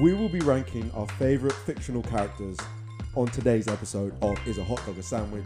we will be ranking our favorite fictional characters on today's episode of Is a Hot Dog a Sandwich?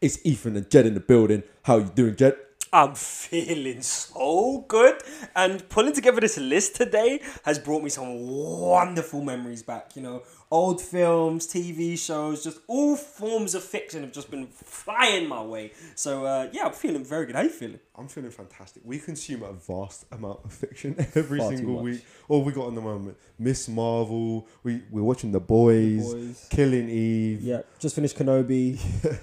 It's Ethan and Jed in the building. How are you doing, Jed? I'm feeling so good. And pulling together this list today has brought me some wonderful memories back. You know, old films, TV shows, just all forms of fiction have just been flying my way. So, uh, yeah, I'm feeling very good. How you feeling? I'm feeling fantastic. We consume a vast amount of fiction every Far single week. All we got on the moment, Miss Marvel. We we're watching The Boys, Boys. Killing Eve. Yep. Just finished Kenobi.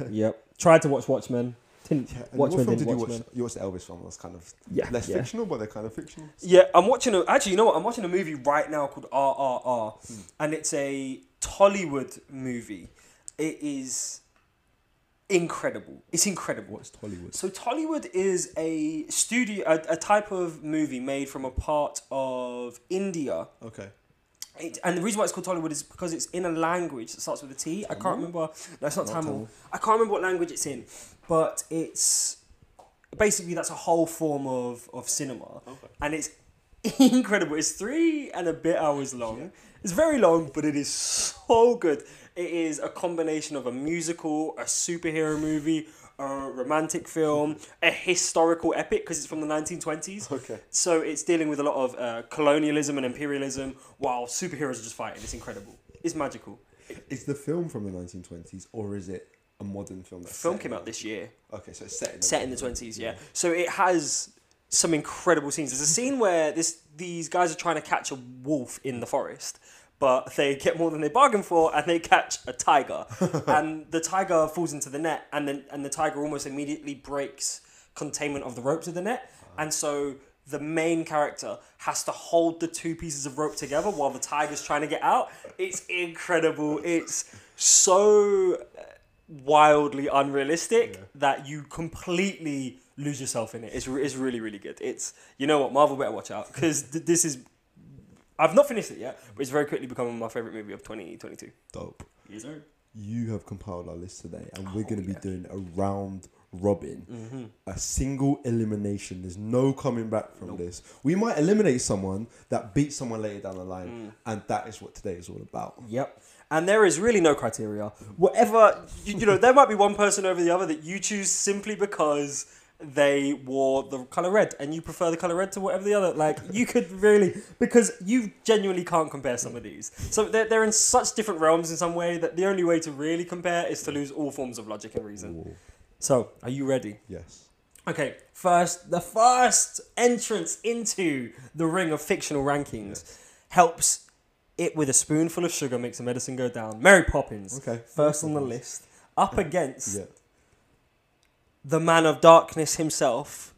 yep. Tried to watch Watchmen. Didn't. Yeah, and Watchmen what film didn't did you watch? You watched the Elvis film. That's kind of Yeah, less yeah. fictional, but they're kind of fictional. Yeah, I'm watching a. Actually, you know what? I'm watching a movie right now called RRR, hmm. and it's a Tollywood movie. It is incredible. It's incredible. What's Hollywood? So Tollywood is a studio, a, a type of movie made from a part of India. Okay. It, and the reason why it's called Tollywood is because it's in a language that starts with a T. I can't remember. No, it's not, Tamil. Tamil. I can't remember what language it's in, but it's basically that's a whole form of of cinema, Okay. and it's incredible. It's three and a bit hours long. It's very long, but it is so good. It is a combination of a musical, a superhero movie, a romantic film, a historical epic because it's from the 1920s. Okay. So it's dealing with a lot of uh, colonialism and imperialism while superheroes are just fighting. It's incredible. It's magical. Is the film from the 1920s or is it a modern film? The That's film came out this year. Okay, so it's set in the set in the twenties. Yeah. So it has some incredible scenes. There's a scene where this these guys are trying to catch a wolf in the forest, but they get more than they bargained for, and they catch a tiger, and the tiger falls into the net, and then and the tiger almost immediately breaks containment of the ropes of the net, and so. The main character has to hold the two pieces of rope together while the tiger's trying to get out. It's incredible. It's so wildly unrealistic that you completely lose yourself in it. It's, it's really, really good. It's, you know what, Marvel better watch out because th- this is, I've not finished it yet, but it's very quickly becoming my favorite movie of 2022. Dope. Yes, sir. You have compiled our list today, and we're Oh, going to be yeah. doing a round robin. Mm-hmm. A single elimination. There's no coming back from Nope. this. We might eliminate someone that beats someone later down the line, Mm. and that is what today is all about. Yep. And there is really no criteria. Whatever, you, you know, there might be one person over the other that you choose simply because they wore the color red and you prefer the color red to whatever the other. Like, you could really, because you genuinely can't compare some of these. So they're, they're in such different realms in some way that the only way to really compare is to lose all forms of logic and reason. Ooh, So, are you ready? yes. Okay, first, the first entrance into the ring of fictional rankings helps it with a spoonful of sugar makes the medicine go down. Mary Poppins, Okay. first on the list, up against Yeah. The man of darkness himself.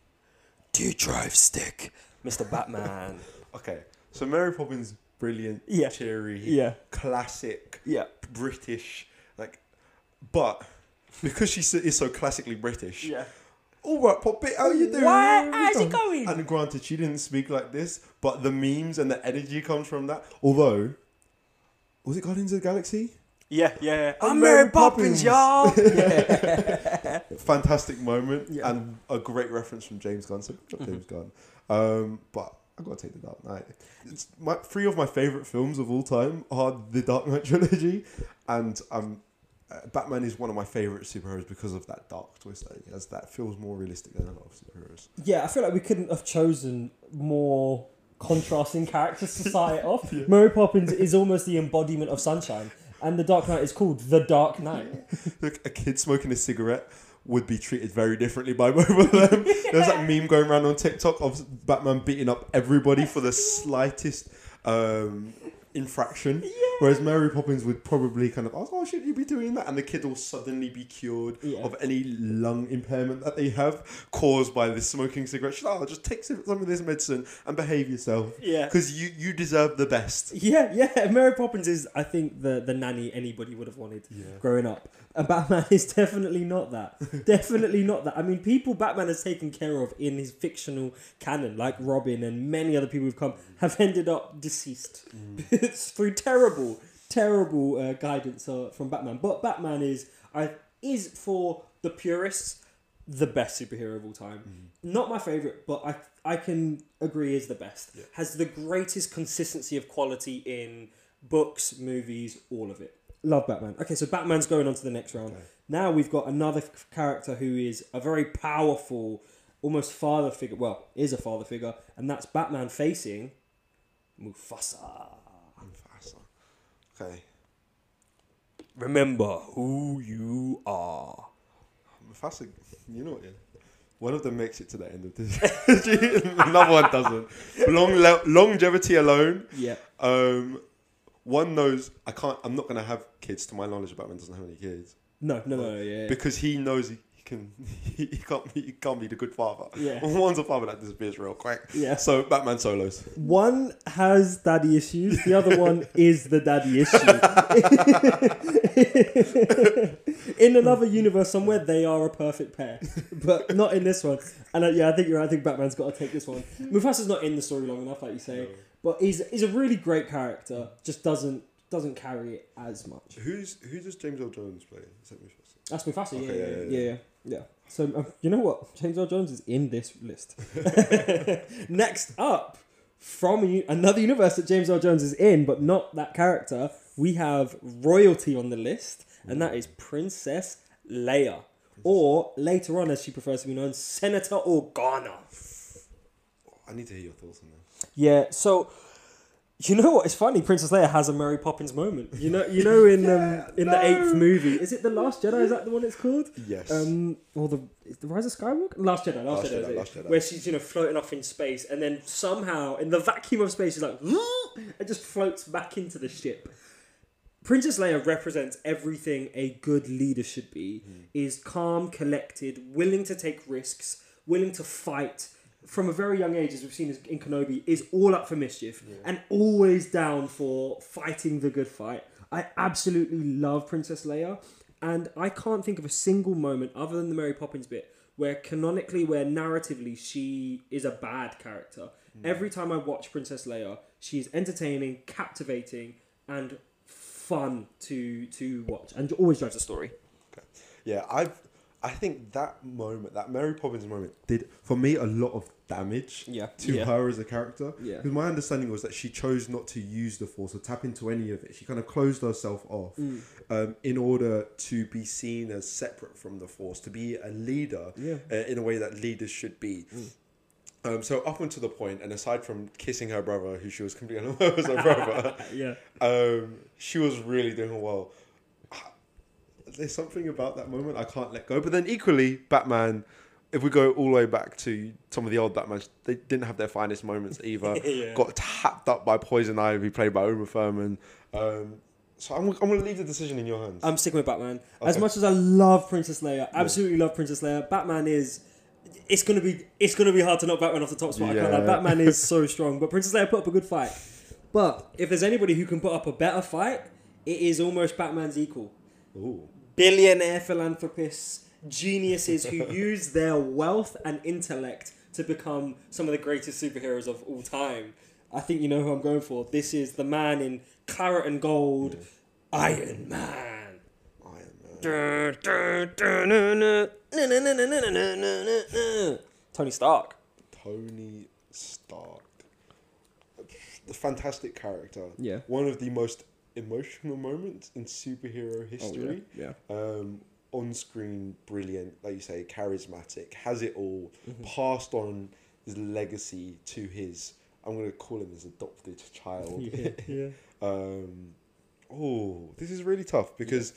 Do you drive stick, Mr. Batman? Okay. So Mary Poppins, brilliant, Yeah. cheery, yeah, classic, yeah, British, like, but because she is so classically British, yeah. all right, Poppy, how are you doing? Why? How you How's it doing?" going? And granted, she didn't speak like this, but the memes and the energy comes from that. Although, was it Guardians of the Galaxy? Yeah, yeah. yeah. I'm I'm Mary Mary Poppins, Poppins. y'all. yeah. Fantastic moment Yeah. and a great reference from James Gunn. So good job, James Gunn. Um, but I gotta take the Dark Knight. It's my three of my favorite films of all time are the Dark Knight trilogy, and um, uh, Batman is one of my favorite superheroes because of that dark twist that he has. That feels more realistic than a lot of superheroes. Yeah, I feel like we couldn't have chosen more contrasting characters to start it off. Mary Poppins is almost the embodiment of sunshine, and the Dark Knight is called the Dark Knight. Look, a kid smoking a cigarette would be treated very differently by both of them. There's that meme going around on TikTok of Batman beating up everybody for the slightest um, infraction. Whereas Mary Poppins would probably kind of ask, "Oh, oh should you be doing that?" And the kid will suddenly be cured Yeah. of any lung impairment that they have caused by this smoking cigarette. She's like, "Oh, just take some some of this medicine and behave yourself Yeah. because you you deserve the best." Yeah, yeah. Mary Poppins is, I think, the the nanny anybody would have wanted Yeah. growing up. And Batman is definitely not that. definitely not that. I mean, people Batman has taken care of in his fictional canon, like Robin and many other people who've come, have ended up deceased It's through terrible, terrible uh, guidance uh, from Batman. But Batman is, I is for the purists, the best superhero of all time. Not my favorite, but I I can agree is the best. Yeah. Has the greatest consistency of quality in books, movies, all of it. Love Batman. Okay, so Batman's going on to the next round. Okay. Now we've got another f- character who is a very powerful, almost father figure. Well, is a father figure, and that's Batman facing Mufasa. Mufasa. Okay. Remember who you are. Mufasa, you know what? One of them makes it to the end of this. Another one doesn't. Long longevity alone. Yeah. Um, one knows I can't. I'm not gonna have kids. To my knowledge, Batman doesn't have any kids No, no, no, no yeah. because he knows he, he can. He, can't. Be, he can't be the good father. Yeah. One's a father that disappears real quick. Yeah. So Batman solos. One has daddy issues, the other one is the daddy issue. in another universe somewhere, they are a perfect pair, but not in this one. And uh, yeah, I think you're right. I think Batman's got to take this one. Mufasa's not in the story long enough, like you say, but he's he's a really great character. Just doesn't doesn't carry it as much. Who's who does James Earl Jones play? Is that Mufasa? That's Mufasa. Okay, yeah, yeah, yeah, yeah. yeah. yeah. So um, you know what? James Earl Jones is in this list. Next up, from u- another universe that James Earl Jones is in, but not that character, we have royalty on the list, and that is Princess Leia, or later on, as she prefers to be known, Senator Organa. I need to hear your thoughts on that. Yeah. So. You know what? It's funny. Princess Leia has a Mary Poppins moment. You know, you know, in um, in the eighth movie, is it the Last Jedi? Is that the one it's called? Yes. Um, or the is the Rise of Skywalker, Last Jedi, Last, Last Jedi, Jedi, is it? Last Jedi. where she's you know floating off in space, and then somehow in the vacuum of space, she's like, it just floats back into the ship. Princess Leia represents everything a good leader should be: is calm, collected, willing to take risks, willing to fight. From a very young age, as we've seen in Kenobi, is all up for mischief and always down for fighting the good fight. I absolutely love Princess Leia, and I can't think of a single moment other than the Mary Poppins bit where canonically, where narratively she is a bad character. Mm. Every time I watch Princess Leia, she's entertaining, captivating, and fun to to watch, and always drives a story. Yeah, I've. I think that moment, that Mary Poppins moment, did for me a lot of damage Yeah, to yeah. her as a character. Yeah. Because my understanding was that she chose not to use the Force or tap into any of it. She kind of closed herself off Mm. um, in order to be seen as separate from the Force, to be a leader Yeah. uh, in a way that leaders should be. Um, so up until the point, and aside from kissing her brother, who she was completely unaware was her brother, Yeah, um, she was really doing well. There's something about that moment I can't let go. But then equally, Batman, if we go all the way back to some of the old Batmans, they didn't have their finest moments either. Yeah. Got tapped up by Poison Ivy, played by Uma Thurman. Um, so I'm, I'm going to leave the decision in your hands. I'm sticking with Batman. As much as I love Princess Leia, absolutely love Princess Leia. Batman is. It's gonna be it's gonna be hard to knock Batman off the top spot. I can't lie. Yeah. Batman is so strong, but Princess Leia put up a good fight. But if there's anybody who can put up a better fight, it is almost Batman's equal. Ooh. Billionaire philanthropists, geniuses who use their wealth and intellect to become some of the greatest superheroes of all time. I think you know who I'm going for. This is the man in claret and gold, Iron Man. Iron Man. Tony Stark. Tony Stark. The fantastic character. Yeah. One of the most emotional moments in superhero history. Oh, yeah. um, on screen brilliant, like you say, charismatic, has it all, Mm-hmm. passed on his legacy to his, I'm going to call him his adopted child. Yeah. yeah. um, oh, this is really tough because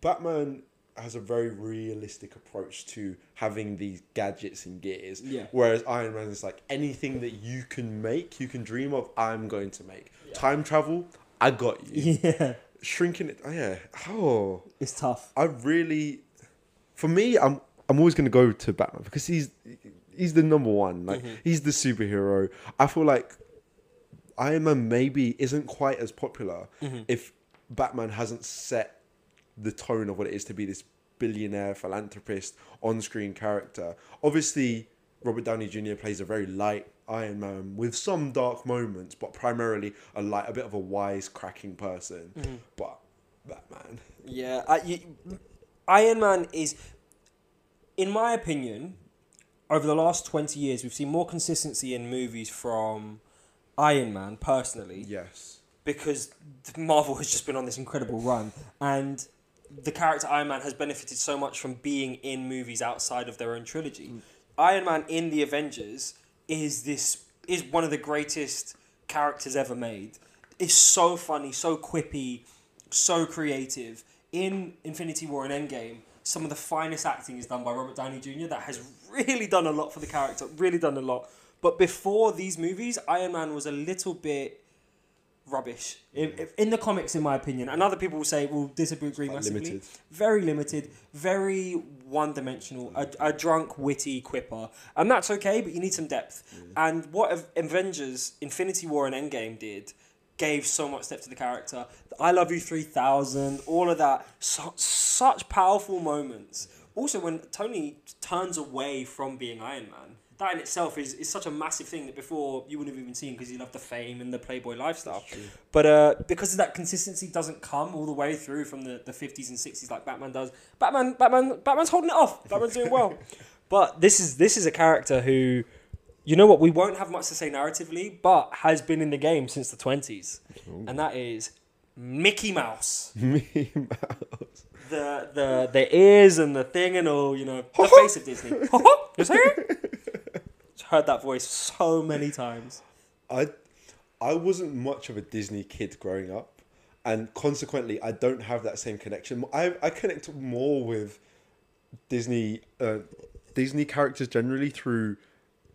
Batman has a very realistic approach to having these gadgets and gears. Yeah. Whereas Iron Man is like anything that you can make, you can dream of, I'm going to make. Time travel, I got you. Yeah. Shrinking it, oh yeah. Oh, It's tough. I really, for me, I'm I'm always gonna go to Batman because he's he's the number one. Like mm-hmm. he's the superhero. I feel like Iron Man maybe isn't quite as popular mm-hmm. if Batman hasn't set the tone of what it is to be this billionaire philanthropist on-screen character. Obviously, Robert Downey Jr. plays a very light Iron Man with some dark moments, but primarily a light, a bit of a wise, cracking person. Mm-hmm. But Batman. Yeah. I, you, Iron Man is in my opinion, over the last 20 years, we've seen more consistency in movies from Iron Man, personally, Yes. because Marvel has just been on this incredible run. And the character Iron Man has benefited so much from being in movies outside of their own trilogy. Mm. Iron Man in the Avengers is this is one of the greatest characters ever made. It's so funny, so quippy, so creative. In Infinity War and Endgame, some of the finest acting is done by Robert Downey Jr. That has really done a lot for the character, really done a lot. But before these movies, Iron Man was a little bit rubbish in, in the comics, in my opinion. And other people will say, will disagree Quite massively. limited. Very limited, very one dimensional, a, a drunk, witty quipper. And that's okay, but you need some depth. And what Avengers, Infinity War, and Endgame did gave so much depth to the character. I Love You 3000, all of that. So, such powerful moments. Also, when Tony turns away from being Iron Man, that in itself is, is such a massive thing that before you wouldn't have even seen because you love the fame and the Playboy lifestyle. But uh, because of that consistency doesn't come all the way through from the, the 50s and 60s like Batman does. Batman Batman Batman's holding it off. Batman's doing well. but this is this is a character who you know what, we won't have much to say narratively, but has been in the game since the 20s. And that is Mickey Mouse. Me Mouse. The the the ears and the thing and all, you know, the face of Disney. it? Heard that voice so many times. I I wasn't much of a Disney kid growing up, and consequently, I don't have that same connection. I I connect more with Disney uh, Disney characters generally through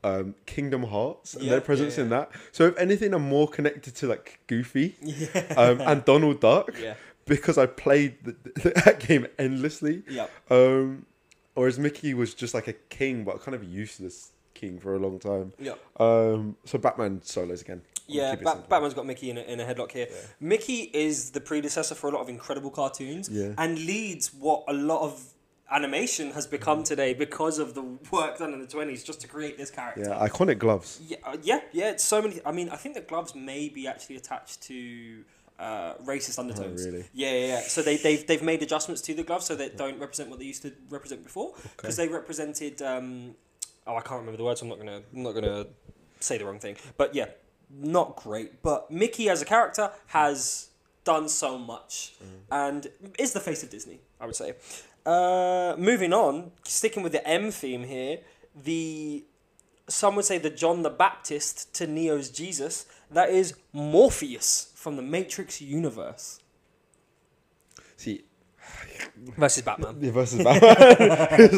um, Kingdom Hearts and Yeah, their presence yeah, in that. So if anything, I'm more connected to like Goofy Yeah. um, and Donald Duck Yeah. because I played the, that game endlessly. Yep. Um, whereas Mickey was just like a king, but kind of useless king for a long time. Yep. Um, so Batman solos again. Yeah, Ba- Batman's got Mickey in a, in a headlock here. Mickey is the predecessor for a lot of incredible cartoons Yeah. and leads what a lot of animation has become today because of the work done in the 20s just to create this character. Yeah, iconic gloves. Yeah, uh, yeah, yeah. It's so many. I mean, I think the gloves may be actually attached to uh, racist undertones. really? Yeah, yeah, yeah. So they they've they've made adjustments to the gloves so they don't represent what they used to represent before because they represented. Um, oh, I can't remember the words. I'm not gonna I'm not gonna say the wrong thing. But yeah, not great. But Mickey as a character has done so much and is the face of Disney. I would say. Uh, moving on, sticking with the M theme here, the some would say the John the Baptist to Neo's Jesus. That is Morpheus from the Matrix universe See, versus Batman. yeah, versus Batman. It's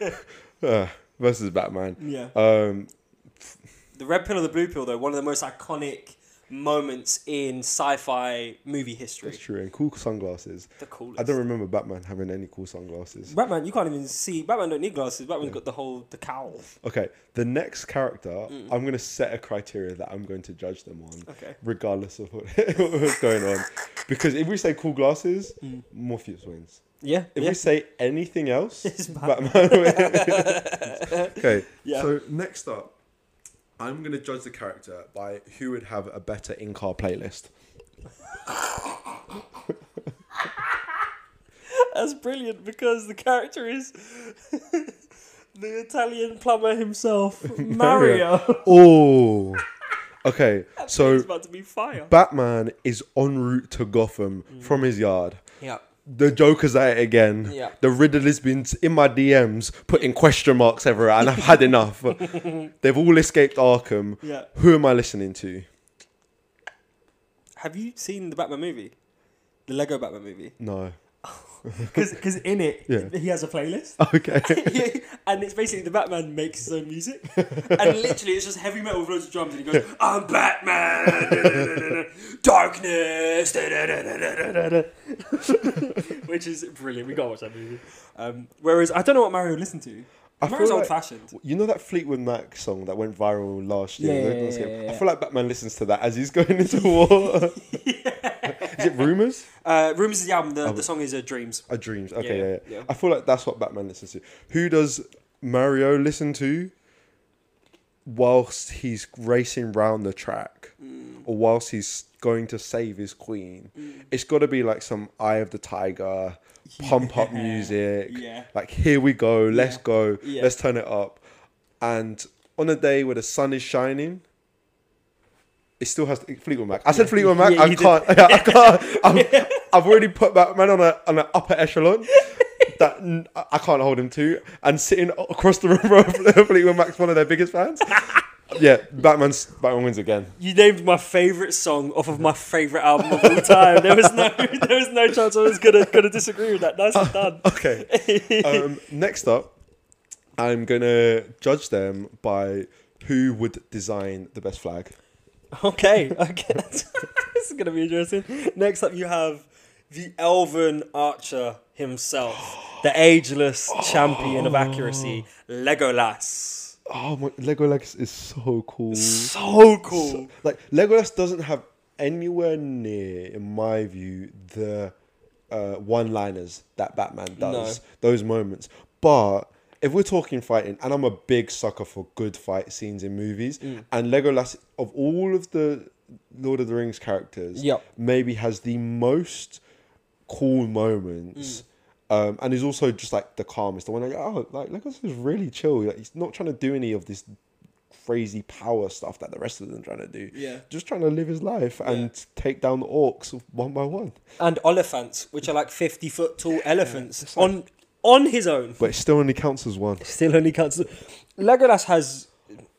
like- Uh, versus Batman. Yeah. Um, The red pill or the blue pill, though, one of the most iconic moments in sci-fi movie history. that's true. And cool sunglasses. The coolest. I don't remember Batman having any cool sunglasses. Batman, you can't even see. Batman don't need glasses. Batman's got the whole the cowl. Okay, the next character, mm. I'm going to set a criteria that I'm going to judge them on, Okay. regardless of what, what's going on. Because if we say cool glasses, mm. Morpheus wins. Yeah. If yeah. we say anything else, It's Batman wins. okay, Yeah. so next up, I'm going to judge the character by who would have a better in-car playlist. That's brilliant because the character is the Italian plumber himself, Mario. Oh, okay. So it's about to be fire. Batman is en route to Gotham from his yard. Yeah. The Joker's at it again. Yeah. The Riddle has been in my DMs putting question marks everywhere, and I've had enough. They've all escaped Arkham. Yeah. Who am I listening to? Have you seen the Batman movie? The Lego Batman movie? No. Because in it, Yeah. he has a playlist. Okay. and it's basically the Batman makes his own music. and literally, it's just heavy metal with loads of drums. And he goes, I'm Batman! Darkness! Which is brilliant. We gotta watch that movie. Um, whereas, I don't know what Mario listened to. I Mario's feel old-fashioned. You know that Fleetwood Mac song that went viral last year? Yeah, yeah, yeah, yeah. I feel like Batman listens to that as he's going into war. Is it Rumors? Uh, Rumors is the album. The, the song is uh, Dreams. A Dreams. Okay, Yeah, yeah, yeah, yeah. I feel like that's what Batman listens to. Who does Mario listen to whilst he's racing round the track? Mm. whilst he's going to save his queen. Mm. It's got to be like some Eye of the Tiger, pump up music. yeah. Like here we go, let's go, let's turn it up. And on a day where the sun is shining, it still has Fleetwood Mac. I said Fleetwood Mac. Yeah, I you did. can't. I can't. I'm, I've already put Batman on a on an upper echelon. That n- I I can't hold him to, and sitting across the room from Fleetwood Mac's one of their biggest fans. Yeah, Batman's Batman wins again. You named my favorite song off of my favorite album of all time. There was no, there was no chance I was gonna gonna disagree with that. Nicely done. Okay. um, next up, I'm gonna judge them by who would design the best flag. Okay, okay. this is gonna be interesting. Next up, you have the Elven Archer himself, the ageless champion of accuracy, Legolas. Oh my, Legolas is so cool. So cool. So- like Legolas doesn't have anywhere near, in my view, the uh, one-liners that Batman does. Those moments, but. If we're talking fighting, and I'm a big sucker for good fight scenes in movies, Mm. and Legolas, of all of the Lord of the Rings characters, Yep. maybe has the most cool moments. Mm. Um, and he's also just like the calmest. The one like, oh, like Legolas is really chill. Like, he's not trying to do any of this crazy power stuff that the rest of them are trying to do. Yeah. Just trying to live his life and take down the orcs one by one. and Oliphaunts, which are like fifty foot tall elephants it's like- on on his own. But it still only counts as one. Still only counts. Legolas has.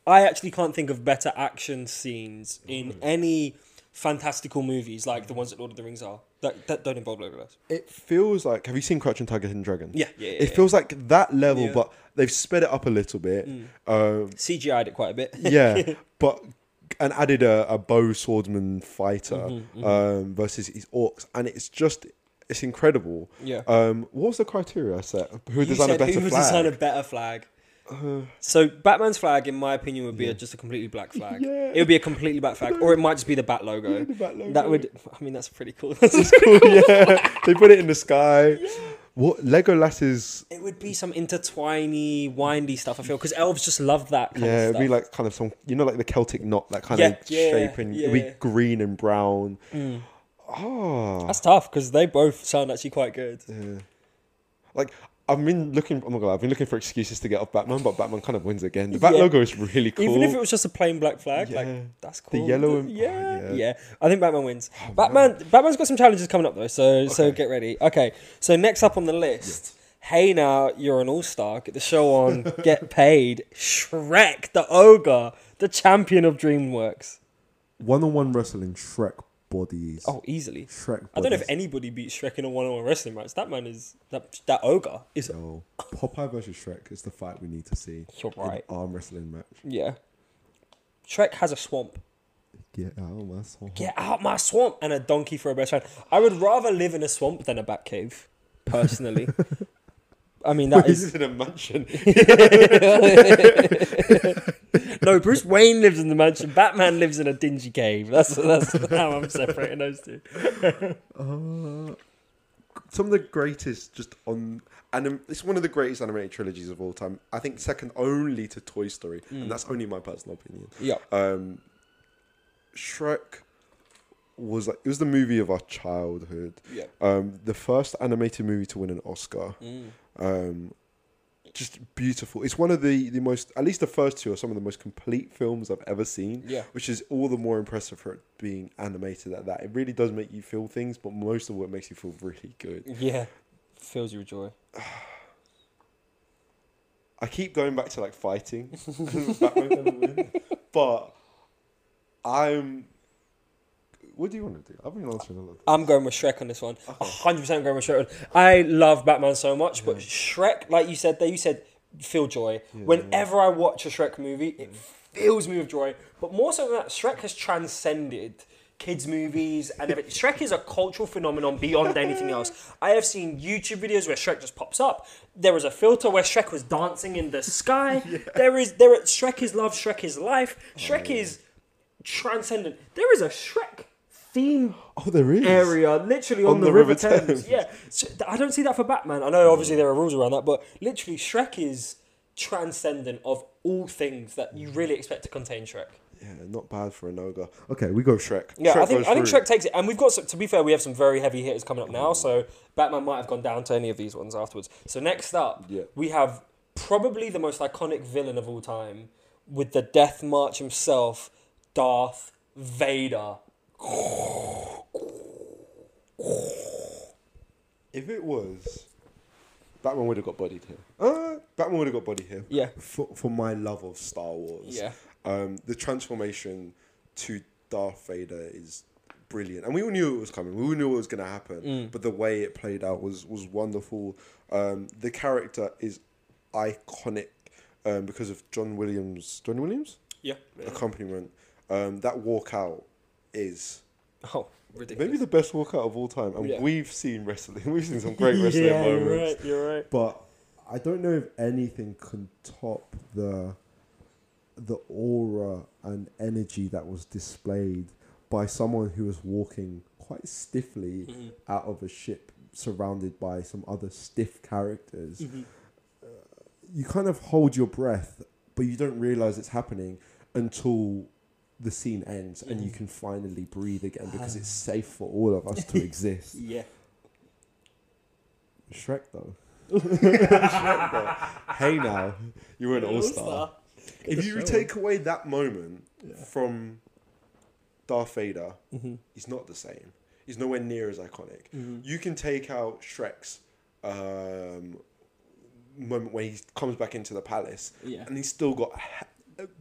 I actually can't think of better action scenes in any fantastical movies like the ones that Lord of the Rings are that, that don't involve Legolas. It feels like have you seen Crouching Tiger, Hidden Dragon? Yeah, yeah, yeah. It feels like that level, Yeah. Mm. but they've sped it up a little bit. Um, CGI'd it quite a bit. yeah, but and added a, a bow swordsman fighter Mm-hmm, Um, versus his orcs, and it's just it's incredible. Yeah. Um, what was the criteria I set? Who You design a better who flag? Uh, design a better flag? so Batman's flag, in my opinion, would be a, just a completely black flag. Yeah. It would be a completely black flag, or it might just be the Bat logo. Yeah, the Bat logo. That would. I mean, that's pretty cool. That's cool, yeah. They put it in the sky. What Legolas is? it would be some intertwiny, windy stuff. I feel because elves just love that. Yeah, it'd be like kind of some, you know, like the Celtic knot, that kind Yeah, of yeah, shape, and it'd be green and brown. Ah, That's tough because they both sound actually quite good. like I've been looking. Oh my god, I've been looking for excuses to get off Batman, but Batman kind of wins again. The Bat Yeah. logo is really cool. Even if it was just a plain black flag, Yeah. like that's cool. The cool. yellow and- yeah, oh, yeah, yeah. I think Batman wins. Batman, Batman's got some challenges coming up though, so so get ready. Okay, so next up on the list. Hey now, you're an all star. Get the show on. get paid. Shrek, the ogre, the champion of DreamWorks. one-on-one wrestling, Shrek bodies. Oh, easily. Shrek. I don't know if anybody beats Shrek in a one-on-one wrestling match. That man is that that ogre is. No, Popeye versus Shrek is the fight we need to see. You're in right. Arm wrestling match. Yeah. Shrek has a swamp. Get out my soul. Get out my swamp and a donkey for a best friend. I would rather live in a swamp than a bat cave, personally. I mean that is in a mansion. no. Bruce Wayne lives in the mansion. Batman lives in a dingy cave. That's that's how I'm separating those two. Uh, some of the greatest just on and it's one of the greatest animated trilogies of all time. I think second only to Toy Story, and that's only my personal opinion. Yeah. Um, Shrek was like it was the movie of our childhood. Yeah. Um, the first animated movie to win an Oscar. Mm. Um, just beautiful. It's one of the the most, at least the first two are some of the most complete films I've ever seen. Yeah. Which is all the more impressive for it being animated at that. It really does make you feel things, but most of what makes you feel really good. Yeah. Fills you with joy. I keep going back to like fighting, Batman gonna win, but I'm. What do you want to do? I've been answering a lot. I'm going with Shrek on this one. Hundred percent going with Shrek. I love Batman so much, but Shrek, like you said, there you said, feel joy. Whenever I watch a Shrek movie, it fills me with joy. But more so than that, Shrek has transcended kids' movies and everything. Shrek is a cultural phenomenon beyond anything else. I have seen YouTube videos where Shrek just pops up. There was a filter where Shrek was dancing in the sky. There is there. Shrek is love. Shrek is life. Oh, Shrek is transcendent. There is a Shrek theme Oh, there is area literally on, On the, the River, River Thames. Yeah, so I don't see that for Batman. I know obviously there are rules around that, but literally Shrek is transcendent of all things that you really expect to contain Shrek. Yeah, not bad for an ogre. Okay, we go Shrek. Yeah, Shrek I think I think through. Shrek takes it, and we've got. Some, to be fair, we have some very heavy hitters coming up now. So Batman might have gone down to any of these ones afterwards. So next up, Yeah. we have probably the most iconic villain of all time, with the Death March himself, Darth Vader. If it was, Batman would have got bodied here. Uh, Batman would have got bodied here. Yeah. For, for my love of Star Wars. Yeah. Um, the transformation to Darth Vader is brilliant, and we all knew it was coming. We all knew it was going to happen, Mm. but the way it played out was was wonderful. Um, the character is iconic um, because of John Williams. John Williams Yeah. accompaniment. Um, that walkout is Oh, ridiculous. maybe the best walkout of all time, and Yeah. we've seen wrestling. We've seen some great wrestling yeah, moments. You're right. You're right. But I don't know if anything can top the the aura and energy that was displayed by someone who was walking quite stiffly Mhm. out of a ship surrounded by some other stiff characters. Mhm. You kind of hold your breath, but you don't realize it's happening until the scene ends and you can finally breathe again because it's safe for all of us to exist. Yeah. Shrek though. Shrek though. Hey now, you were an all star. If you take away that moment from Darth Vader, Mm-hmm. he's not the same. He's nowhere near as iconic. Mm-hmm. You can take out Shrek's um, moment when he comes back into the palace, Yeah. and he's still got h-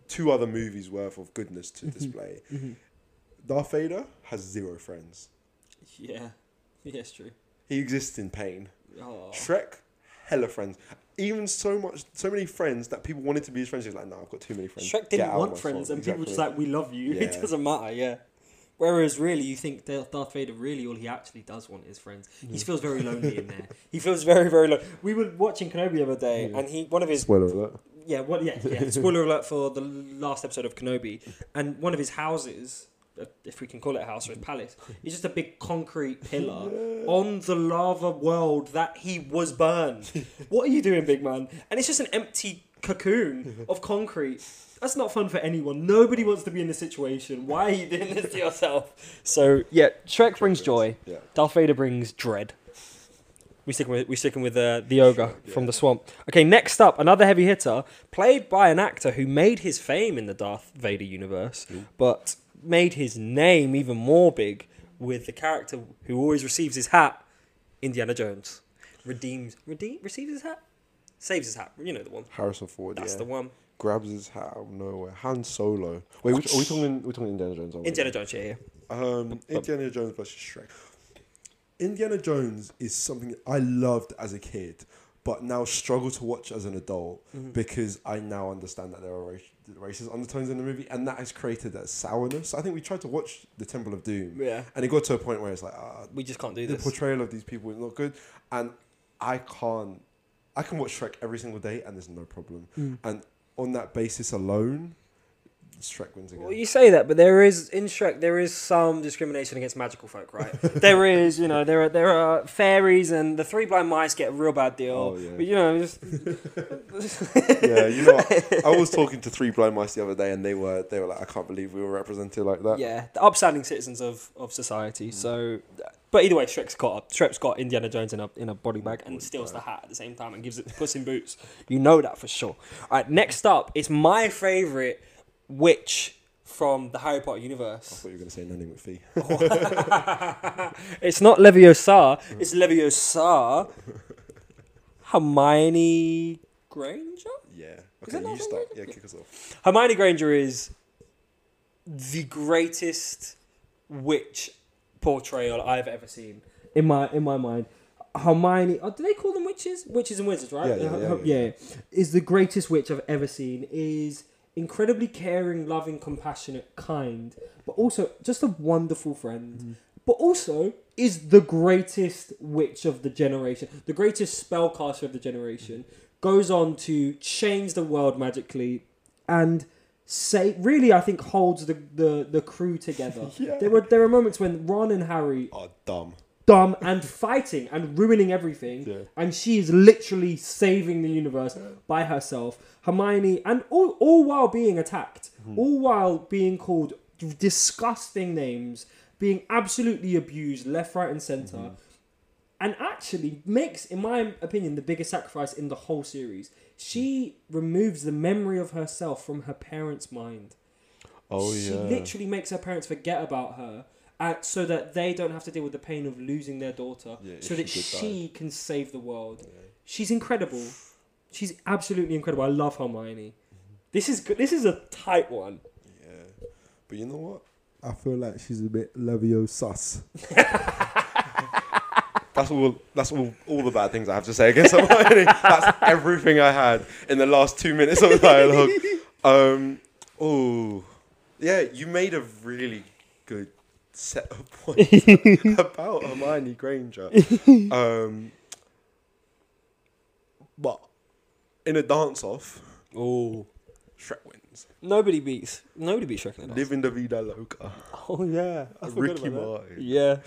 two other movies worth of goodness to Mm-hmm. display. hmm Darth Vader has zero friends. Yeah. Yeah, it's true. He exists in pain. Oh. Shrek, hella friends. Even so much, so many friends that people wanted to be his friends. He's like, no, I've got too many friends. Shrek Get didn't out of want my friends, phone." and people were just Exactly. like, "We love you." It Yeah. doesn't matter, yeah. Whereas, really, you think Darth Darth Vader really all he actually does want is friends. He feels very lonely in there. He feels very, very lonely. We were watching Kenobi the other day, Yeah. and he one of his Spoiler alert. Yeah, what yeah, yeah. Spoiler alert for the last episode of Kenobi, and one of his houses, uh, if we can call it a house or a palace, is just a big concrete pillar on the lava world that he was burned. what are you doing, big man? And it's just an empty cocoon of concrete. That's not fun for anyone. Nobody wants to be in this situation. Why are you doing this to yourself? So yeah, Shrek brings joy. Yeah. Darth Vader brings dread. We sticking with we sticking with uh, the ogre Sure, from the swamp. Okay, next up, another heavy hitter, played by an actor who made his fame in the Darth Vader universe, Ooh. but made his name even more big with the character who always receives his hat, Indiana Jones. Redeems, redeem, receives his hat, saves his hat. You know the one. Harrison Ford. That's yeah. the one. Grabs his hat out of nowhere. Han Solo. Wait, which, are we talking? We're talking Indiana Jones. Indiana Jones. Yeah, yeah. Um, Indiana Jones versus Shrek. Indiana Jones is something I loved as a kid, but now struggle to watch as an adult Mm-hmm. because I now understand that there are rac- racist undertones in the movie, and that has created that sourness. I think we tried to watch The Temple of Doom, Yeah. and it got to a point where it's like, ah, We just can't do the this. portrayal of these people is not good, and I can't. I can watch Shrek every single day, and there's no problem. Mm. And on that basis alone, Shrek wins again. Well, you say that, but there is in Shrek there is some discrimination against magical folk, right? there is, you know, there are there are fairies and the three blind mice get a real bad deal. Oh, yeah. But you know, just yeah, you know, what? I was talking to three blind mice the other day, and they were they were like, I can't believe we were represented like that. yeah, the upstanding citizens of, of society. Mm. So, but either way, Shrek's got Shrek's got Indiana Jones in a in a body bag and steals the hat at the same time and gives it to Puss in Boots. You know that for sure. All right, next up it's my favorite witch from the Harry Potter universe. I thought you were going to say Nanny McPhee. it's not Leviosa, it's Leviosa. Hermione Granger? yeah. Okay, you start. Yeah, kick us off. Hermione Granger is the greatest witch portrayal I've ever seen. In my in my mind. Hermione, oh, do they call them witches? Witches and wizards, right? Yeah, yeah, yeah, uh, yeah. Is the greatest witch I've ever seen. Is incredibly caring, loving, compassionate, kind, but also just a wonderful friend. Mm-hmm. But also is the greatest witch of the generation, the greatest spellcaster of the generation. Mm-hmm. Goes on to change the world magically, and say really, I think holds the the, the crew together. Yeah. There were there are moments when Ron and Harry are dumb. Dumb and fighting and ruining everything. Yeah. And she is literally saving the universe by herself. Hermione, and all, all while being attacked, hmm. all while being called disgusting names, being absolutely abused left, right, and center. Mm-hmm. And actually makes, in my opinion, the biggest sacrifice in the whole series. She hmm. removes the memory of herself from her parents' mind Oh she yeah. literally makes her parents forget about her uh, so that they don't have to deal with the pain of losing their daughter Yeah, so that did she can save the world she's incredible she's absolutely incredible i love hermione this is good this is a tight one Yeah. But you know what? I feel like she's a bit Levio sus. that's all. That's all. All the bad things I have to say against Hermione. that's everything I had in the last two minutes of the dialogue. Um. Oh. Yeah. You made a really good set of points about Hermione Granger. Um. But in a dance off, Oh, Shrek wins. nobody beats nobody beats Shrek. in the dance. Living the vida loca. Oh yeah, I Ricky. Martin. Yeah,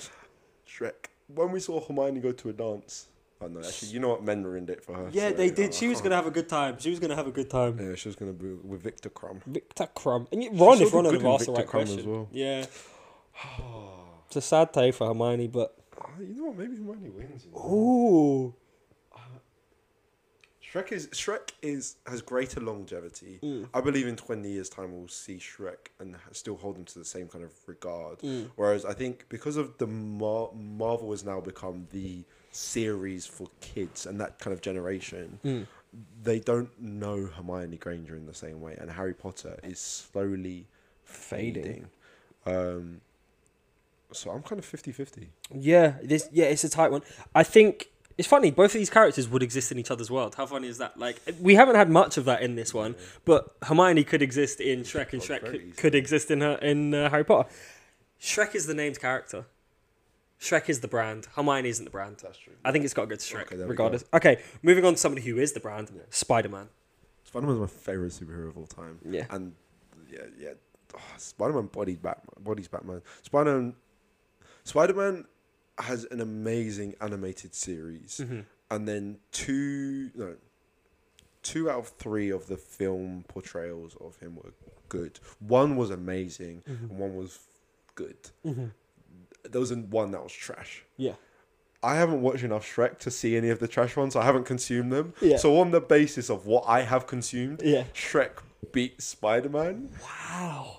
Shrek. When we saw Hermione go to a dance, oh no, actually, you know what? Men ruined it for her. yeah, so, they did. She was gonna have a good time. She was gonna have a good time. Yeah, she was gonna be with Viktor Krum. Viktor Krum and you, Ron, if Ron had asked the right question. well. Yeah, it's a sad day for Hermione, but Oh, you know what? Maybe Hermione wins. you know? ooh, Shrek is Shrek is has greater longevity. Mm. I believe in twenty years' time we'll see Shrek and still hold him to the same kind of regard. Mm. Whereas I think because of the Mar- Marvel has now become the series for kids and that kind of generation, Mm. they don't know Hermione Granger in the same way, and Harry Potter is slowly Fading. fading. Um, so I'm kind of 50-50. Yeah, this yeah, it's a tight one. I think it's funny. Both of these characters would exist in each other's world. How funny is that? Like we haven't had much of that in this one, but Hermione could exist in Shrek, and Shrek could, could exist in her in uh, Harry Potter. Shrek is the named character. Shrek is the brand. Hermione isn't the brand. That's true. I think it's got to go to Shrek, Okay, there we regardless. Okay, moving on to somebody who is the brand, Spider Man. Spider-Man's my favorite superhero of all time. Yeah. And yeah, yeah. Oh, Spider-Man bodies Batman. Bodies Batman. Spider-Man. Spider-Man has an amazing animated series, Mm-hmm. and then two no, two out of three of the film portrayals of him were good. One was amazing, Mm-hmm. and one was good. There was one that was trash. Yeah. I haven't watched enough Shrek to see any of the trash ones. So I haven't consumed them. Yeah. So on the basis of what I have consumed, Yeah. Shrek beat Spider Man. Wow.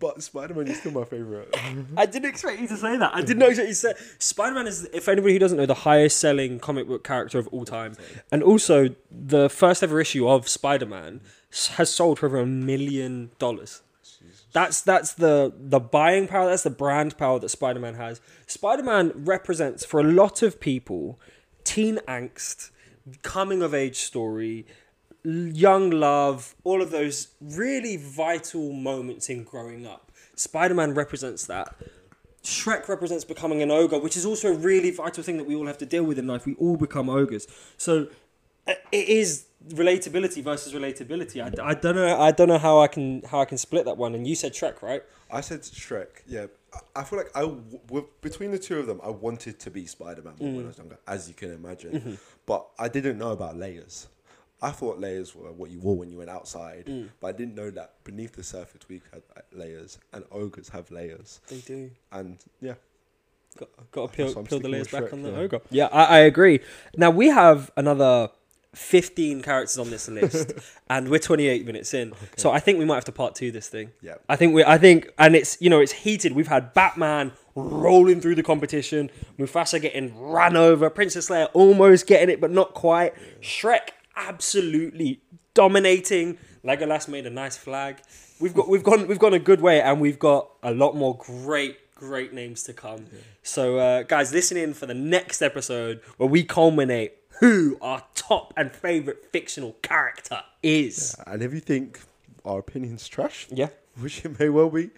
But Spider Man is still my favorite. I didn't expect you to say that. I didn't know expect you to say Spider Man is, if anybody who doesn't know, the highest selling comic book character of all time. And also, the first ever issue of Spider Man has sold for over a million dollars. That's that's the the buying power. That's the brand power that Spider Man has. Spider Man represents for a lot of people teen angst, coming of age story, young love, all of those really vital moments in growing up. Spider Man represents that. Shrek represents becoming an ogre, which is also a really vital thing that we all have to deal with in life. We all become ogres. So uh, it is relatability versus relatability. I, I don't know. I don't know how I can how I can split that one. And you said Shrek, right? I said Shrek. Yeah. I- I feel like I w- between the two of them, I wanted to be Spider Man when I was younger, as you can imagine. But I didn't know about layers. I thought layers were what you wore when you went outside, but I didn't know that beneath the surface we had uh, layers, and ogres have layers. They do. And yeah, Got, got to peel, So I'm peel the layers back Shrek, on the yeah. ogre. Yeah, I, I agree. Now we have another 15 characters on this list, and we're 28 minutes in. So I think we might have to part two this thing. Yeah. I think we. I think, and it's you know it's heated. We've had Batman rolling through the competition, Mufasa getting ran over, Princess Leia almost getting it but not quite, Shrek absolutely dominating. Legolas made a nice flag. We've got we've gone we've gone a good way, and we've got a lot more great great names to come. So uh, guys, listen in for the next episode where we culminate who our top and favorite fictional character is. and if you think our opinion's trash, Yeah. which it may well be,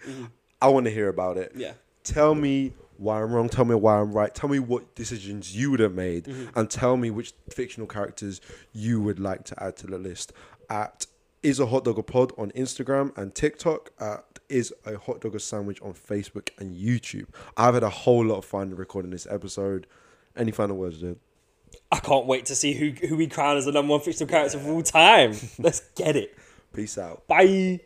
I want to hear about it. Yeah. Tell me why I'm wrong. Tell me why I'm right. Tell me what decisions you would have made, mm-hmm. and tell me which fictional characters you would like to add to the list at is a hot dog a pod on Instagram and TikTok. At is a hot dog a sandwich on Facebook and YouTube. I've had a whole lot of fun recording this episode. Any final words, dude? I can't wait to see who who we crown as the number one fictional character of all time. Let's get it. Peace out. Bye.